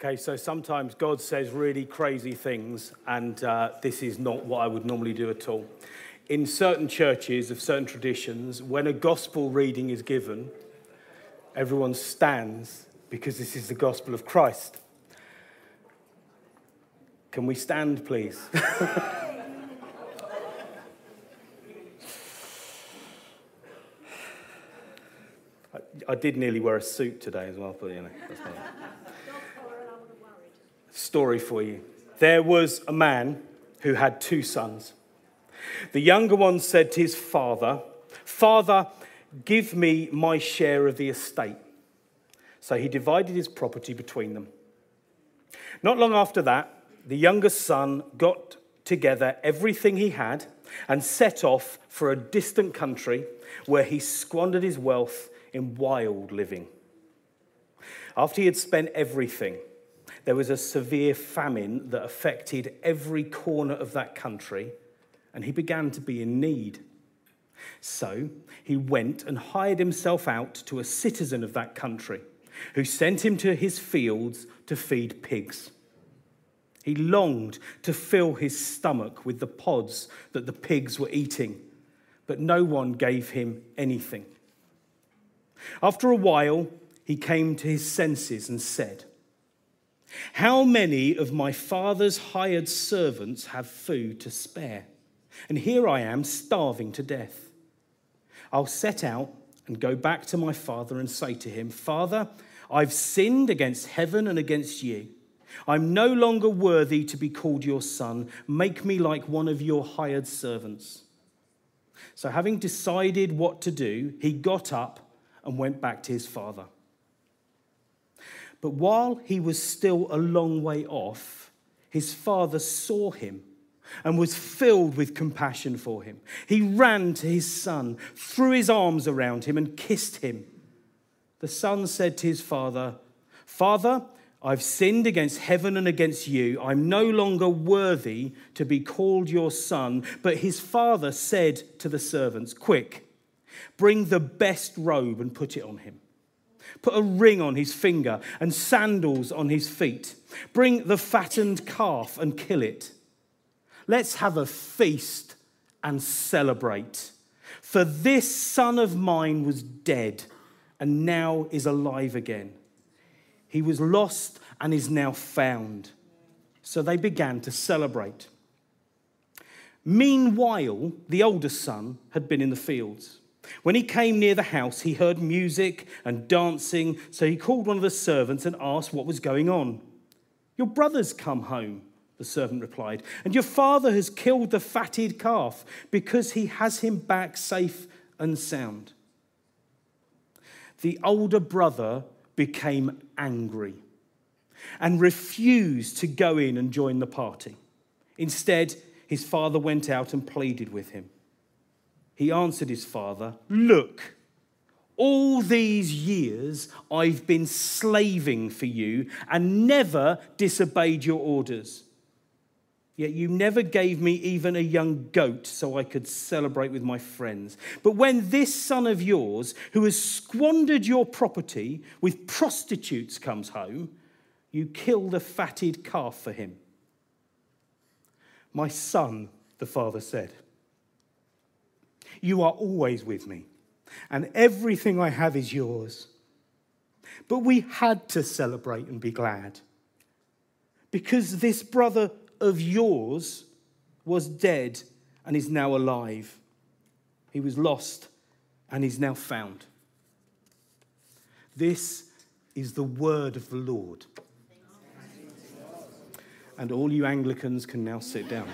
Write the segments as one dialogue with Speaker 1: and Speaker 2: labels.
Speaker 1: Okay, so sometimes God says really crazy things, and uh, this is not what I would normally do at all. In certain churches of certain traditions, when a gospel reading is given, everyone stands because this is the gospel of Christ. Can we stand, please? I, I did nearly wear a suit today as well, but you know, story for you. There was a man who had two sons. The younger one said to his father, Father, give me my share of the estate. So he divided his property between them. Not long after that, the younger son got together everything he had and set off for a distant country where he squandered his wealth in wild living. After he had spent everything, there was a severe famine that affected every corner of that country, and he began to be in need. So he went and hired himself out to a citizen of that country who sent him to his fields to feed pigs. He longed to fill his stomach with the pods that the pigs were eating, but no one gave him anything. After a while, he came to his senses and said, How many of my father's hired servants have food to spare? And here I am starving to death. I'll set out and go back to my father and say to him, Father, I've sinned against heaven and against you. I'm no longer worthy to be called your son. Make me like one of your hired servants. So, having decided what to do, he got up and went back to his father. But while he was still a long way off, his father saw him and was filled with compassion for him. He ran to his son, threw his arms around him, and kissed him. The son said to his father, Father, I've sinned against heaven and against you. I'm no longer worthy to be called your son. But his father said to the servants, Quick, bring the best robe and put it on him. Put a ring on his finger and sandals on his feet. Bring the fattened calf and kill it. Let's have a feast and celebrate. For this son of mine was dead and now is alive again. He was lost and is now found. So they began to celebrate. Meanwhile, the oldest son had been in the fields. When he came near the house, he heard music and dancing, so he called one of the servants and asked what was going on. Your brother's come home, the servant replied, and your father has killed the fatted calf because he has him back safe and sound. The older brother became angry and refused to go in and join the party. Instead, his father went out and pleaded with him. He answered his father, Look, all these years I've been slaving for you and never disobeyed your orders. Yet you never gave me even a young goat so I could celebrate with my friends. But when this son of yours, who has squandered your property with prostitutes, comes home, you kill the fatted calf for him. My son, the father said, you are always with me, and everything I have is yours. But we had to celebrate and be glad because this brother of yours was dead and is now alive. He was lost and is now found. This is the word of the Lord. And all you Anglicans can now sit down.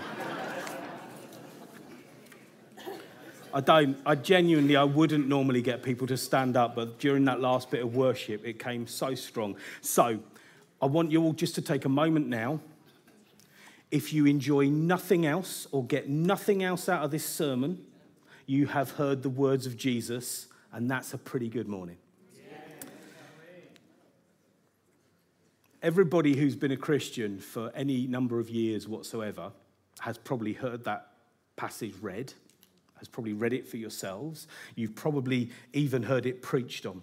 Speaker 1: I don't, I genuinely, I wouldn't normally get people to stand up, but during that last bit of worship, it came so strong. So I want you all just to take a moment now. If you enjoy nothing else or get nothing else out of this sermon, you have heard the words of Jesus, and that's a pretty good morning. Everybody who's been a Christian for any number of years whatsoever has probably heard that passage read has probably read it for yourselves. You've probably even heard it preached on.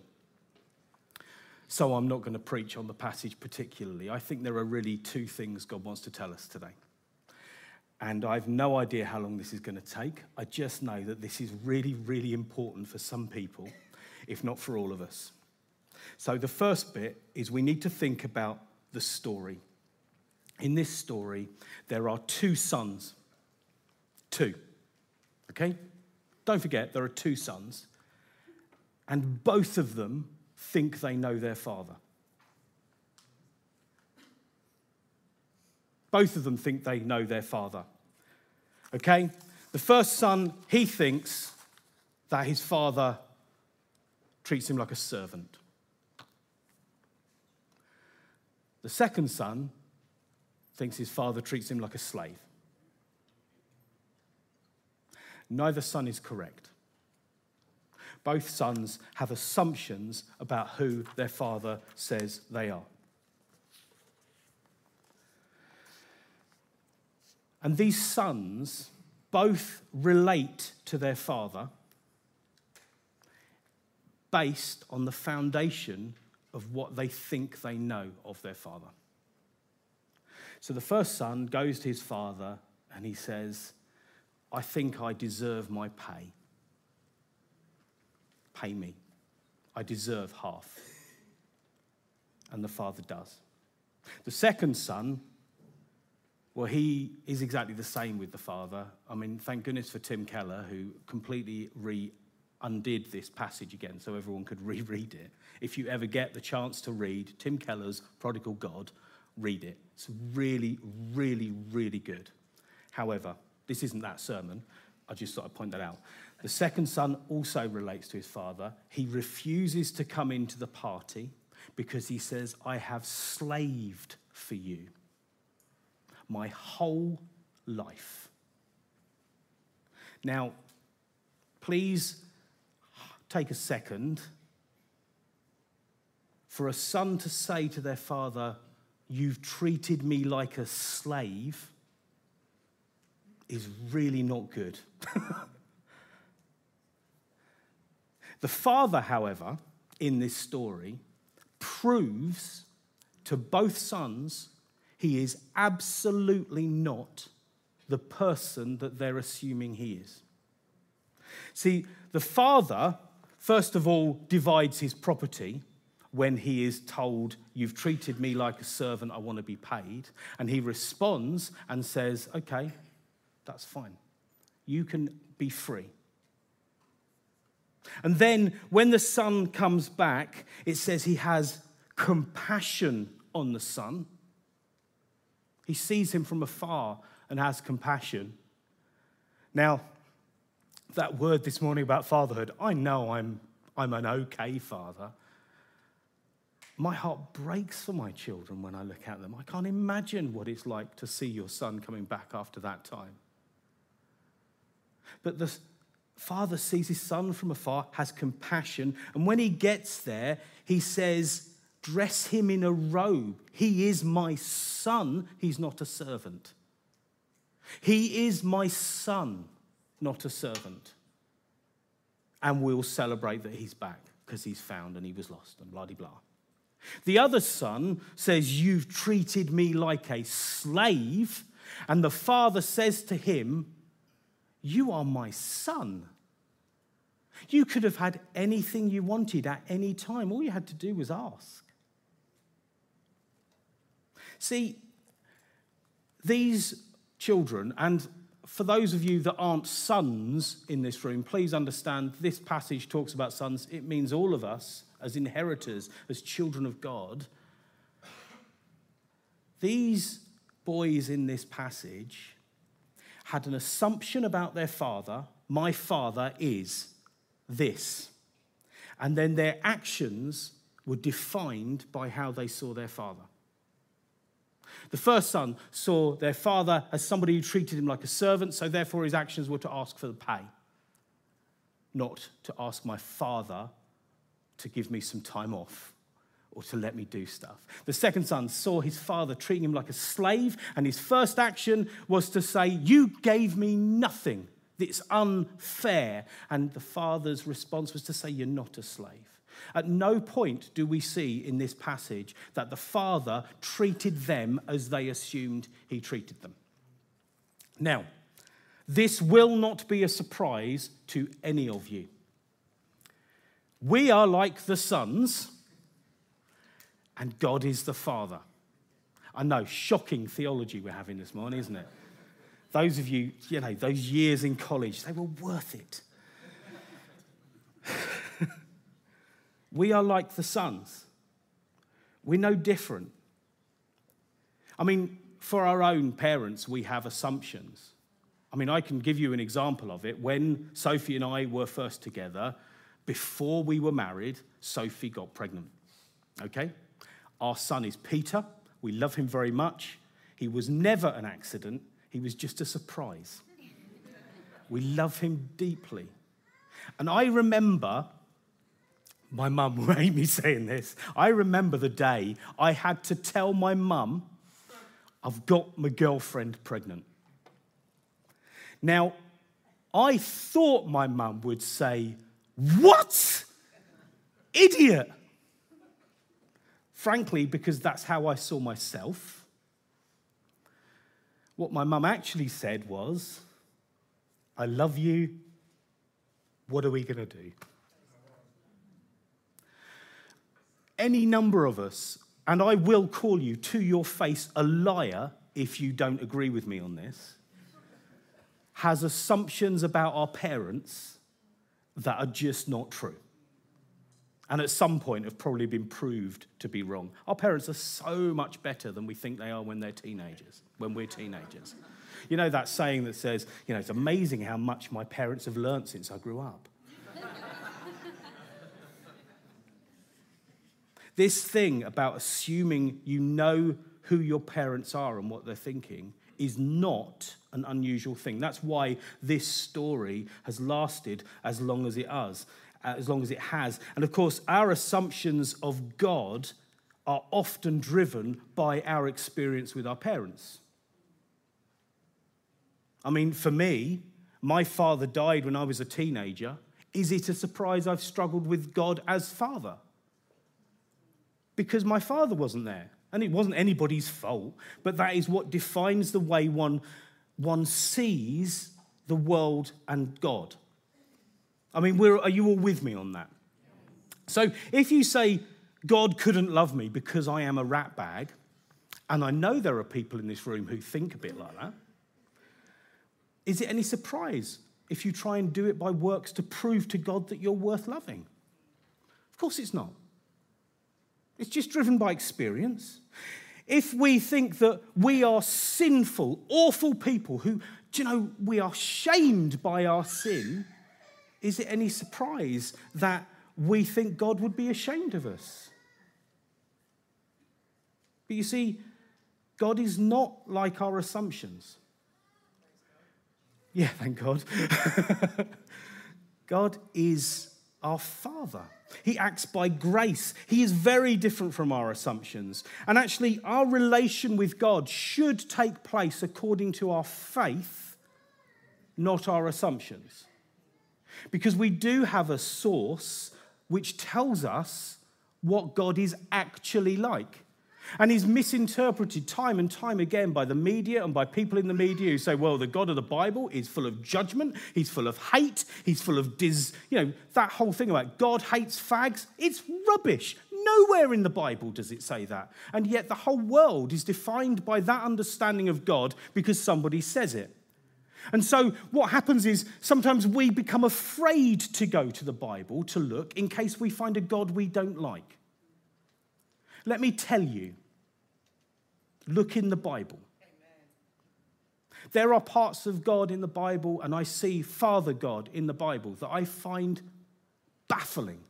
Speaker 1: so I'm not going to preach on the passage particularly. I think there are really two things God wants to tell us today. And I've no idea how long this is going to take. I just know that this is really, really important for some people, if not for all of us. So, the first bit is we need to think about the story. In this story, there are two sons. Two. Okay? Don't forget, there are two sons. And both of them think they know their father. Both of them think they know their father. Okay? The first son, he thinks that his father treats him like a servant. The second son thinks his father treats him like a slave. Neither son is correct. Both sons have assumptions about who their father says they are. And these sons both relate to their father based on the foundation of what they think they know of their father. So the first son goes to his father and he says, I think I deserve my pay. Pay me. I deserve half. And the father does. The second son, well, he is exactly the same with the father. I mean, thank goodness for Tim Keller, who completely re undid this passage again so everyone could reread it. If you ever get the chance to read Tim Keller's Prodigal God, read it. It's really, really, really good. However, this isn't that sermon. I just thought I'd point that out. The second son also relates to his father. He refuses to come into the party because he says, I have slaved for you my whole life. Now, please take a second for a son to say to their father, You've treated me like a slave, is really not good. the father, however, in this story, proves to both sons he is absolutely not the person that they're assuming he is. See, the father, first of all, divides his property when he is told, You've treated me like a servant, I want to be paid. And he responds and says, Okay, that's fine. You can be free. And then when the son comes back, it says he has compassion on the son. He sees him from afar and has compassion. Now, that word this morning about fatherhood, I know I'm, I'm an okay father. My heart breaks for my children when I look at them. I can't imagine what it's like to see your son coming back after that time. But the father sees his son from afar, has compassion, and when he gets there, he says, Dress him in a robe. He is my son, he's not a servant. He is my son, not a servant. And we'll celebrate that he's back because he's found and he was lost and blah blah. The other son says, You've treated me like a slave. And the father says to him, You are my son. You could have had anything you wanted at any time. All you had to do was ask. See, these children, and for those of you that aren't sons in this room, please understand this passage talks about sons. It means all of us as inheritors, as children of God. These boys in this passage had an assumption about their father my father is this. And then their actions were defined by how they saw their father. The first son saw their father as somebody who treated him like a servant, so therefore his actions were to ask for the pay, not to ask my father to give me some time off or to let me do stuff. The second son saw his father treating him like a slave, and his first action was to say, You gave me nothing. It's unfair. And the father's response was to say, You're not a slave. At no point do we see in this passage that the Father treated them as they assumed he treated them. Now, this will not be a surprise to any of you. We are like the sons, and God is the Father. I know, shocking theology we're having this morning, isn't it? Those of you, you know, those years in college, they were worth it. we are like the sons. We're no different. I mean, for our own parents, we have assumptions. I mean, I can give you an example of it. When Sophie and I were first together, before we were married, Sophie got pregnant. Okay? Our son is Peter. We love him very much. He was never an accident, he was just a surprise. We love him deeply. And I remember my mum made me saying this. I remember the day I had to tell my mum, I've got my girlfriend pregnant. Now, I thought my mum would say, What? Idiot! Frankly, because that's how I saw myself. What my mum actually said was, I love you. What are we going to do? Any number of us, and I will call you to your face a liar if you don't agree with me on this has assumptions about our parents that are just not true. And at some point have probably been proved to be wrong. Our parents are so much better than we think they are when they're teenagers, when we're teenagers. You know that saying that says, you know, it's amazing how much my parents have learnt since I grew up. this thing about assuming you know who your parents are and what they're thinking is not an unusual thing. That's why this story has lasted as long as it has, Uh, as long as it has. And of course, our assumptions of God are often driven by our experience with our parents. I mean, for me, my father died when I was a teenager. Is it a surprise I've struggled with God as father? Because my father wasn't there. And it wasn't anybody's fault, but that is what defines the way one, one sees the world and God. I mean, are you all with me on that? So if you say, God couldn't love me because I am a rat bag, and I know there are people in this room who think a bit like that, is it any surprise if you try and do it by works to prove to God that you're worth loving? Of course it's not. It's just driven by experience. If we think that we are sinful, awful people who, do you know, we are shamed by our sin, is it any surprise that we think God would be ashamed of us? But you see, God is not like our assumptions. Yeah, thank God. God is our Father. He acts by grace. He is very different from our assumptions. And actually, our relation with God should take place according to our faith, not our assumptions. Because we do have a source which tells us what God is actually like. And he's misinterpreted time and time again by the media and by people in the media who say, well, the God of the Bible is full of judgment, he's full of hate, he's full of dis, you know, that whole thing about God hates fags. It's rubbish. Nowhere in the Bible does it say that. And yet the whole world is defined by that understanding of God because somebody says it. And so, what happens is sometimes we become afraid to go to the Bible to look in case we find a God we don't like. Let me tell you look in the Bible. There are parts of God in the Bible, and I see Father God in the Bible that I find baffling.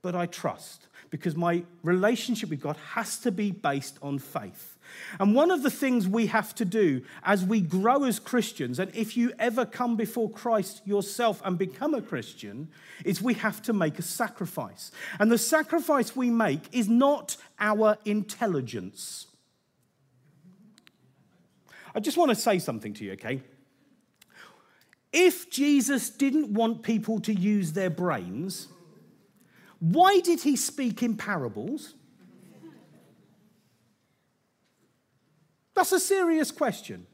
Speaker 1: But I trust because my relationship with God has to be based on faith. And one of the things we have to do as we grow as Christians, and if you ever come before Christ yourself and become a Christian, is we have to make a sacrifice. And the sacrifice we make is not our intelligence. I just want to say something to you, okay? If Jesus didn't want people to use their brains, why did he speak in parables? That's a serious question.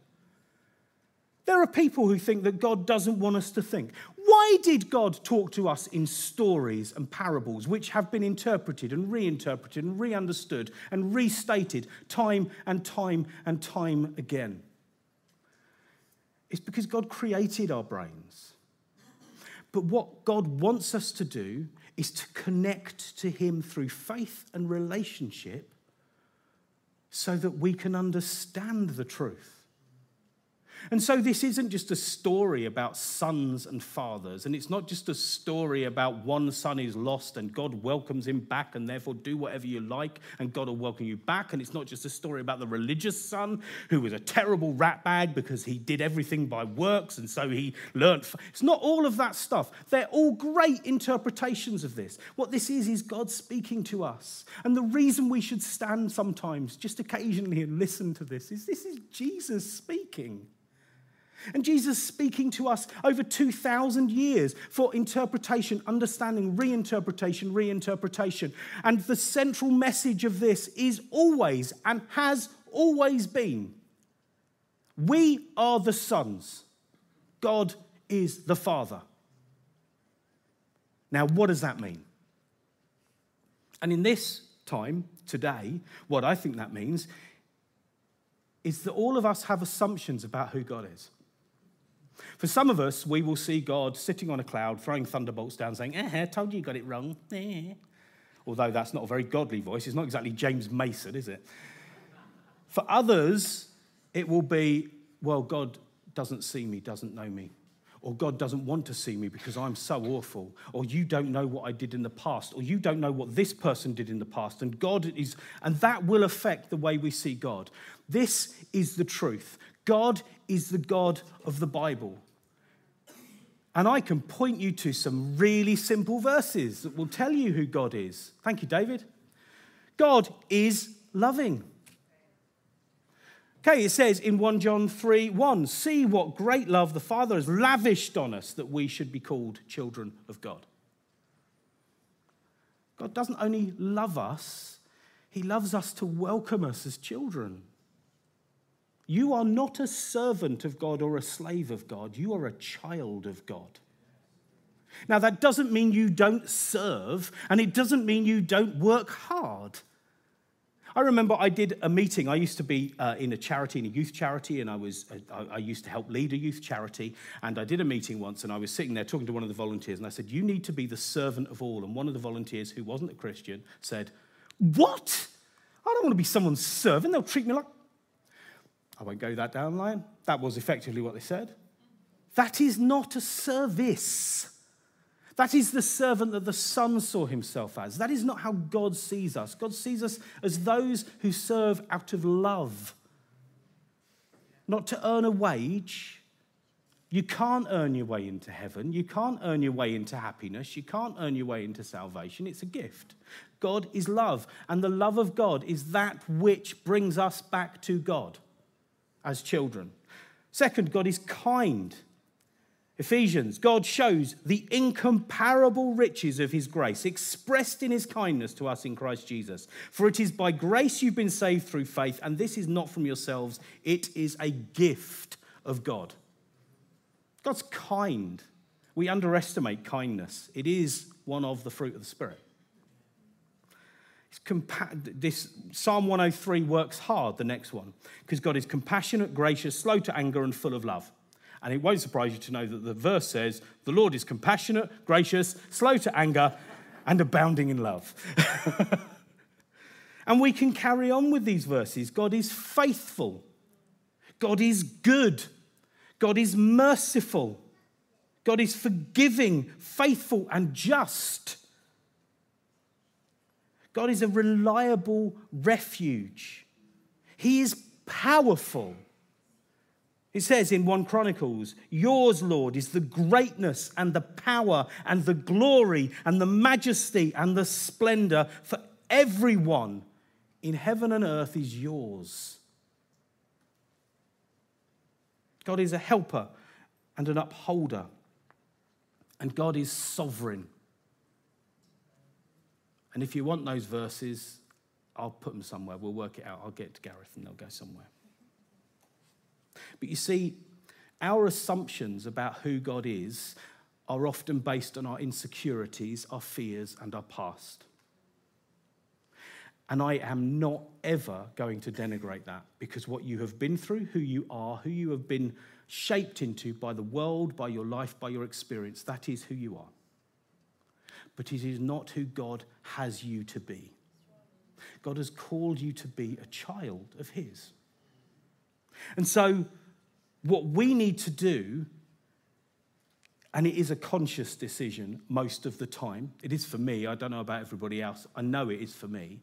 Speaker 1: There are people who think that God doesn't want us to think. Why did God talk to us in stories and parables which have been interpreted and reinterpreted and re-understood and restated time and time and time again? It's because God created our brains. But what God wants us to do is to connect to Him through faith and relationship so that we can understand the truth. And so, this isn't just a story about sons and fathers, and it's not just a story about one son is lost and God welcomes him back, and therefore do whatever you like, and God will welcome you back. And it's not just a story about the religious son who was a terrible ratbag because he did everything by works, and so he learned. It's not all of that stuff. They're all great interpretations of this. What this is, is God speaking to us. And the reason we should stand sometimes, just occasionally, and listen to this is this is Jesus speaking. And Jesus speaking to us over 2,000 years for interpretation, understanding, reinterpretation, reinterpretation. And the central message of this is always and has always been we are the sons, God is the Father. Now, what does that mean? And in this time, today, what I think that means is that all of us have assumptions about who God is. For some of us, we will see God sitting on a cloud, throwing thunderbolts down, saying, eh, I told you you got it wrong. Eh. Although that's not a very godly voice. It's not exactly James Mason, is it? For others, it will be, well, God doesn't see me, doesn't know me. Or God doesn't want to see me because I'm so awful. Or you don't know what I did in the past. Or you don't know what this person did in the past. And God is, and that will affect the way we see God. This is the truth. God is the God of the Bible. And I can point you to some really simple verses that will tell you who God is. Thank you, David. God is loving. Okay, it says in 1 John 3 1, see what great love the Father has lavished on us that we should be called children of God. God doesn't only love us, He loves us to welcome us as children. You are not a servant of God or a slave of God. You are a child of God. Now, that doesn't mean you don't serve, and it doesn't mean you don't work hard. I remember I did a meeting. I used to be uh, in a charity, in a youth charity, and I, was, uh, I used to help lead a youth charity. And I did a meeting once, and I was sitting there talking to one of the volunteers, and I said, You need to be the servant of all. And one of the volunteers, who wasn't a Christian, said, What? I don't want to be someone's servant. They'll treat me like I won't go that down line. That was effectively what they said. That is not a service. That is the servant that the Son saw himself as. That is not how God sees us. God sees us as those who serve out of love, not to earn a wage. You can't earn your way into heaven. You can't earn your way into happiness. You can't earn your way into salvation. It's a gift. God is love, and the love of God is that which brings us back to God as children. Second, God is kind. Ephesians, God shows the incomparable riches of his grace expressed in his kindness to us in Christ Jesus. For it is by grace you've been saved through faith, and this is not from yourselves, it is a gift of God. God's kind. We underestimate kindness, it is one of the fruit of the Spirit this Psalm 103 works hard, the next one, because God is compassionate, gracious, slow to anger, and full of love. And it won't surprise you to know that the verse says, The Lord is compassionate, gracious, slow to anger, and abounding in love. and we can carry on with these verses. God is faithful, God is good, God is merciful, God is forgiving, faithful, and just. God is a reliable refuge. He is powerful. It says in 1 Chronicles, Yours, Lord, is the greatness and the power and the glory and the majesty and the splendor, for everyone in heaven and earth is yours. God is a helper and an upholder. And God is sovereign. And if you want those verses, I'll put them somewhere. We'll work it out. I'll get to Gareth and they'll go somewhere. But you see, our assumptions about who God is are often based on our insecurities, our fears, and our past. And I am not ever going to denigrate that because what you have been through, who you are, who you have been shaped into by the world, by your life, by your experience, that is who you are. But it is not who God has you to be. God has called you to be a child of His. And so, what we need to do, and it is a conscious decision most of the time, it is for me, I don't know about everybody else, I know it is for me.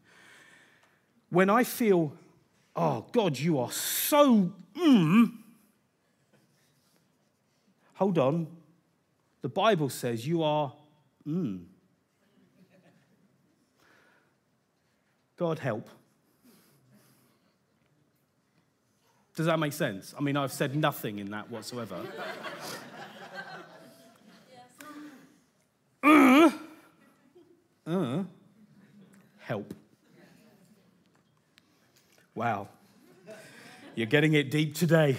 Speaker 1: When I feel, oh, God, you are so, mm, hold on. The Bible says you are, mm. God help. Does that make sense? I mean, I've said nothing in that whatsoever. uh, uh, help. Wow. You're getting it deep today.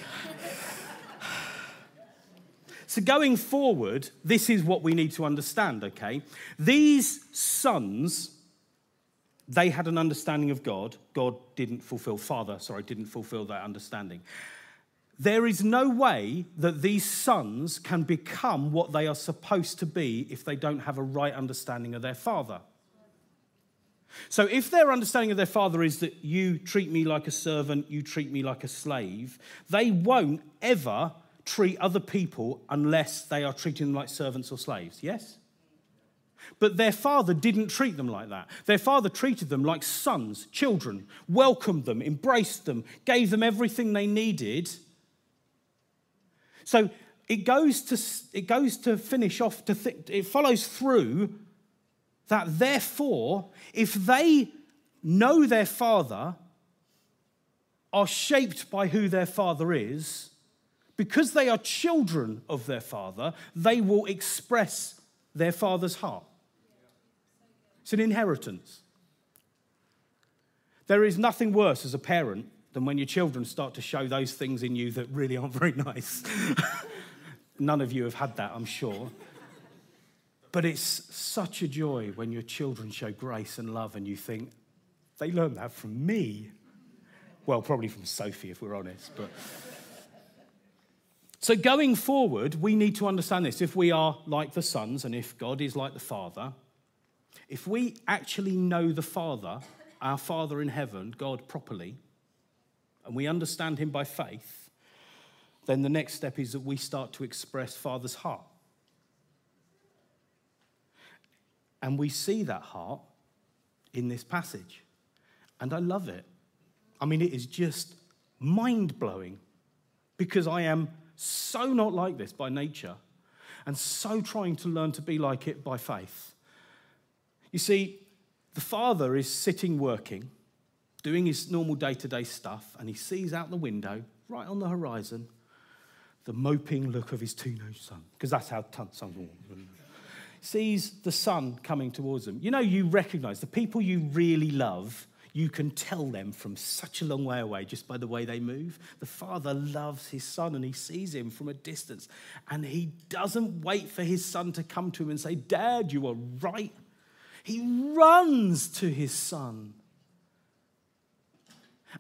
Speaker 1: So, going forward, this is what we need to understand, okay? These sons they had an understanding of God. God didn't fulfill, Father, sorry, didn't fulfill that understanding. There is no way that these sons can become what they are supposed to be if they don't have a right understanding of their father. So, if their understanding of their father is that you treat me like a servant, you treat me like a slave, they won't ever treat other people unless they are treating them like servants or slaves. Yes? But their father didn't treat them like that. Their father treated them like sons, children, welcomed them, embraced them, gave them everything they needed. So it goes to, it goes to finish off, to th- it follows through that therefore, if they know their father, are shaped by who their father is, because they are children of their father, they will express their father's heart. It's an inheritance. There is nothing worse as a parent than when your children start to show those things in you that really aren't very nice. None of you have had that, I'm sure. But it's such a joy when your children show grace and love and you think, they learned that from me. Well, probably from Sophie, if we're honest. But so going forward, we need to understand this. If we are like the sons and if God is like the Father, if we actually know the Father, our Father in heaven, God properly, and we understand him by faith, then the next step is that we start to express Father's heart. And we see that heart in this passage. And I love it. I mean, it is just mind blowing because I am so not like this by nature and so trying to learn to be like it by faith. You see, the father is sitting working, doing his normal day to day stuff, and he sees out the window, right on the horizon, the moping look of his teenage son, because that's how sons walk. Sees the son coming towards him. You know, you recognize the people you really love, you can tell them from such a long way away just by the way they move. The father loves his son and he sees him from a distance, and he doesn't wait for his son to come to him and say, Dad, you are right he runs to his son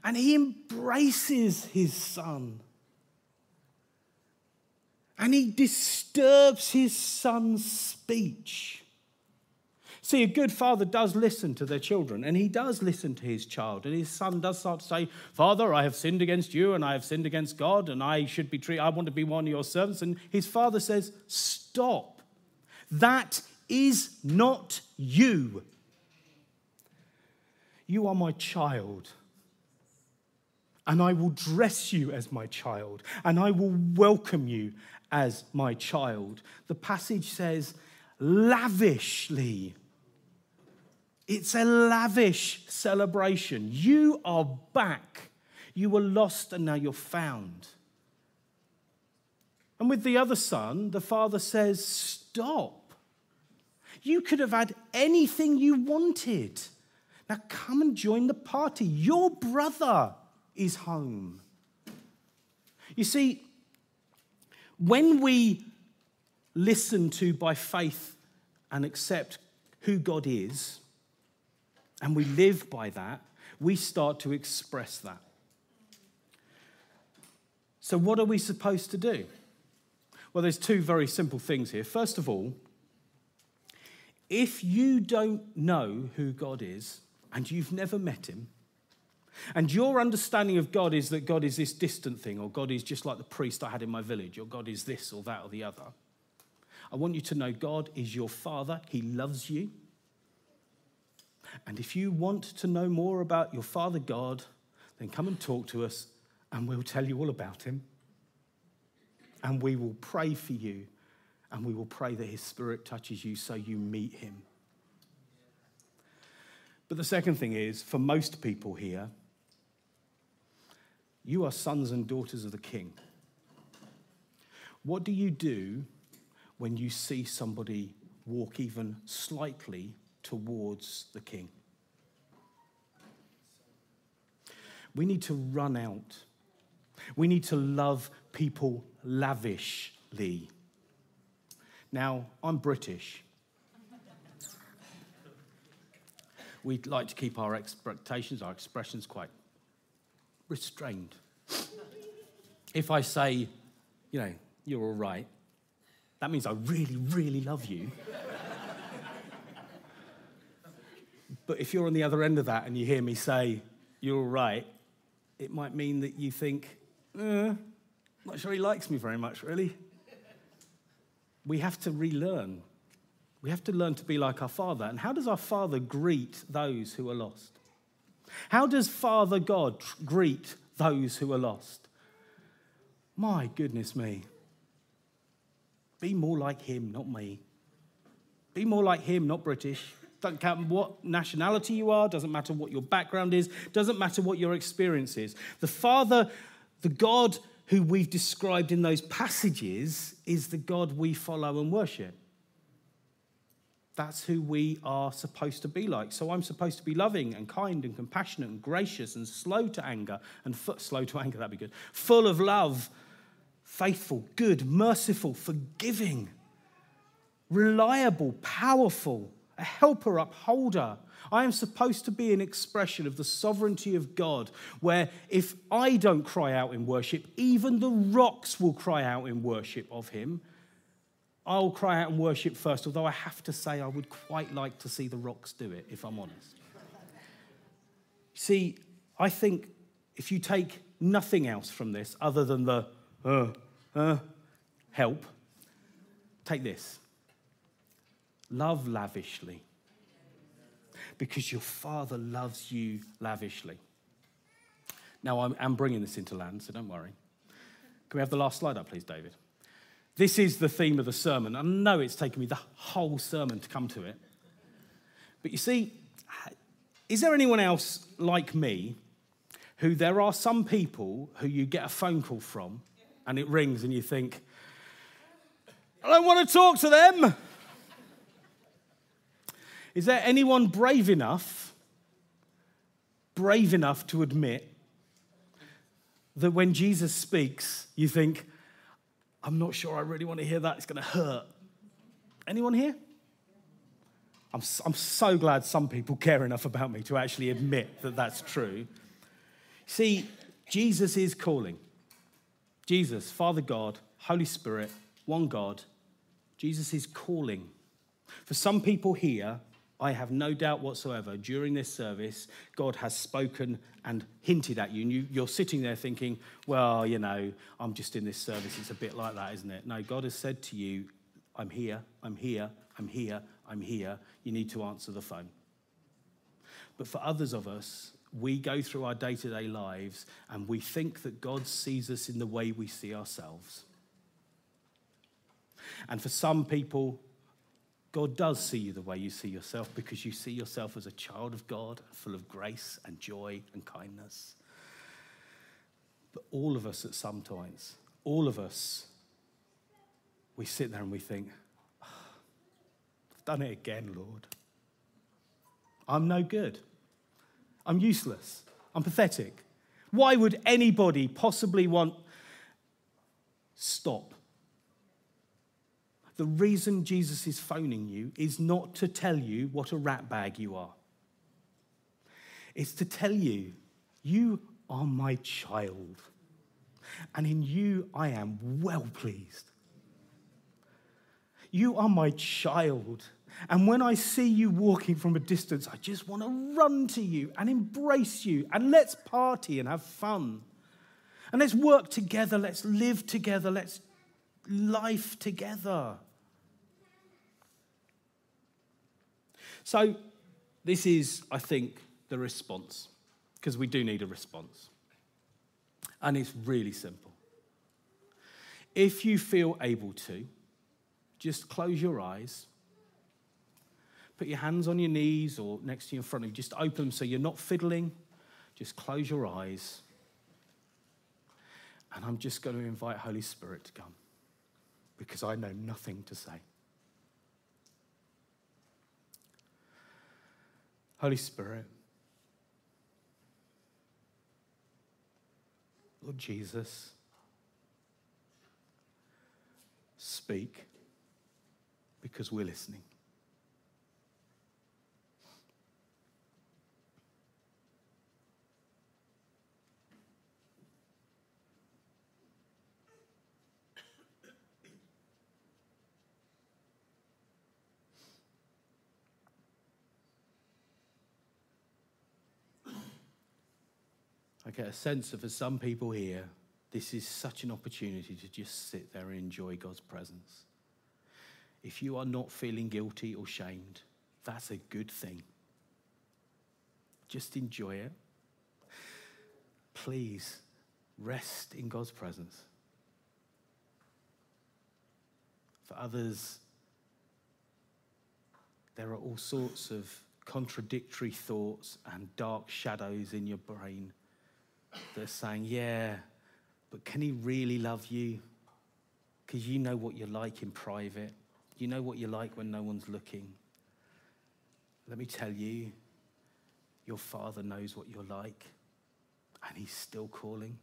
Speaker 1: and he embraces his son. And he disturbs his son's speech. See, a good father does listen to their children, and he does listen to his child. And his son does start to say, Father, I have sinned against you, and I have sinned against God, and I should be treated, I want to be one of your servants. And his father says, Stop. That is not you. You are my child. And I will dress you as my child, and I will welcome you as my child. The passage says, lavishly. It's a lavish celebration. You are back. You were lost and now you're found. And with the other son, the father says, Stop. You could have had anything you wanted. Now come and join the party. Your brother is home. You see, when we listen to by faith and accept who God is, and we live by that, we start to express that. So, what are we supposed to do? Well, there's two very simple things here. First of all, if you don't know who God is and you've never met him, and your understanding of God is that God is this distant thing, or God is just like the priest I had in my village, or God is this or that or the other, I want you to know God is your Father. He loves you. And if you want to know more about your Father God, then come and talk to us and we'll tell you all about him. And we will pray for you and we will pray that his spirit touches you so you meet him. But the second thing is for most people here, you are sons and daughters of the king. What do you do when you see somebody walk even slightly towards the king? We need to run out. We need to love people lavishly. Now, I'm British. We'd like to keep our expectations, our expressions quite restrained. If I say, you know, you're all right, that means I really, really love you. but if you're on the other end of that and you hear me say, you're all right, it might mean that you think, eh, not sure he likes me very much, really. We have to relearn. We have to learn to be like our Father. And how does our Father greet those who are lost? How does Father God greet those who are lost? My goodness me. Be more like Him, not me. Be more like Him, not British. Doesn't count what nationality you are, doesn't matter what your background is, doesn't matter what your experience is. The Father, the God who we've described in those passages, is the God we follow and worship. That's who we are supposed to be like. So I'm supposed to be loving and kind and compassionate and gracious and slow to anger and slow to anger, that'd be good. Full of love, faithful, good, merciful, forgiving, reliable, powerful, a helper, upholder. I am supposed to be an expression of the sovereignty of God, where if I don't cry out in worship, even the rocks will cry out in worship of Him. I'll cry out and worship first, although I have to say I would quite like to see the rocks do it, if I'm honest. See, I think if you take nothing else from this other than the uh, uh, help, take this love lavishly because your Father loves you lavishly. Now, I'm, bringing this into land, so don't worry. Can we have the last slide up, please, David? This is the theme of the sermon. I know it's taken me the whole sermon to come to it. But you see, is there anyone else like me who there are some people who you get a phone call from and it rings and you think, I don't want to talk to them. Is there anyone brave enough, brave enough to admit that when Jesus speaks, you think, I'm not sure I really want to hear that. It's going to hurt. Anyone here? I'm, I'm so glad some people care enough about me to actually admit that that's true. See, Jesus is calling. Jesus, Father God, Holy Spirit, one God. Jesus is calling. For some people here, I have no doubt whatsoever during this service, God has spoken and hinted at you. And you, you're sitting there thinking, well, you know, I'm just in this service. It's a bit like that, isn't it? No, God has said to you, I'm here, I'm here, I'm here, I'm here. You need to answer the phone. But for others of us, we go through our day to day lives and we think that God sees us in the way we see ourselves. And for some people, God does see you the way you see yourself because you see yourself as a child of God, full of grace and joy and kindness. But all of us at some times, all of us we sit there and we think, oh, I've done it again, Lord. I'm no good. I'm useless. I'm pathetic. Why would anybody possibly want stop? The reason Jesus is phoning you is not to tell you what a rat bag you are. It's to tell you, you are my child, and in you I am well pleased. You are my child. And when I see you walking from a distance, I just want to run to you and embrace you and let's party and have fun. And let's work together, let's live together, let's life together. So, this is, I think, the response, because we do need a response. And it's really simple. If you feel able to, just close your eyes Put your hands on your knees or next to you in front of you. Just open them so you're not fiddling. Just close your eyes. And I'm just going to invite Holy Spirit to come because I know nothing to say. Holy Spirit, Lord Jesus, speak because we're listening. I get a sense that for some people here, this is such an opportunity to just sit there and enjoy God's presence. If you are not feeling guilty or shamed, that's a good thing. Just enjoy it. Please rest in God's presence. For others, there are all sorts of contradictory thoughts and dark shadows in your brain that are saying, Yeah, but can he really love you? Because you know what you're like in private. You know what you're like when no one's looking. Let me tell you, your father knows what you're like, and he's still calling.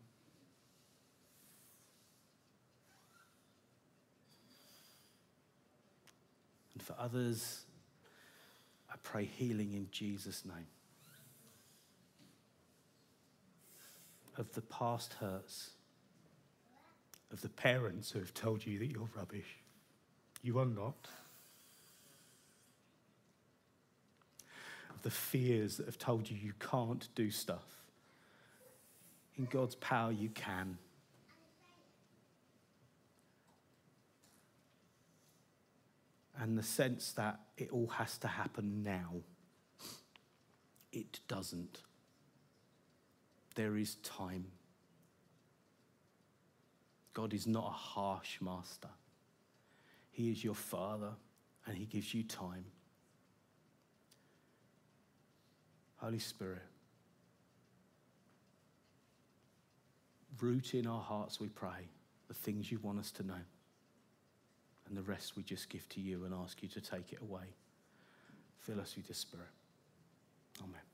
Speaker 1: And for others, I pray healing in Jesus' name. Of the past hurts, of the parents who have told you that you're rubbish. You are not. Of the fears that have told you you can't do stuff. In God's power, you can. And the sense that it all has to happen now. It doesn't there is time. God is not a harsh master. He is your father and he gives you time. Holy Spirit, root in our hearts, we pray, the things you want us to know. And the rest we just give to you and ask you to take it away. Fill us with your Spirit. Amen.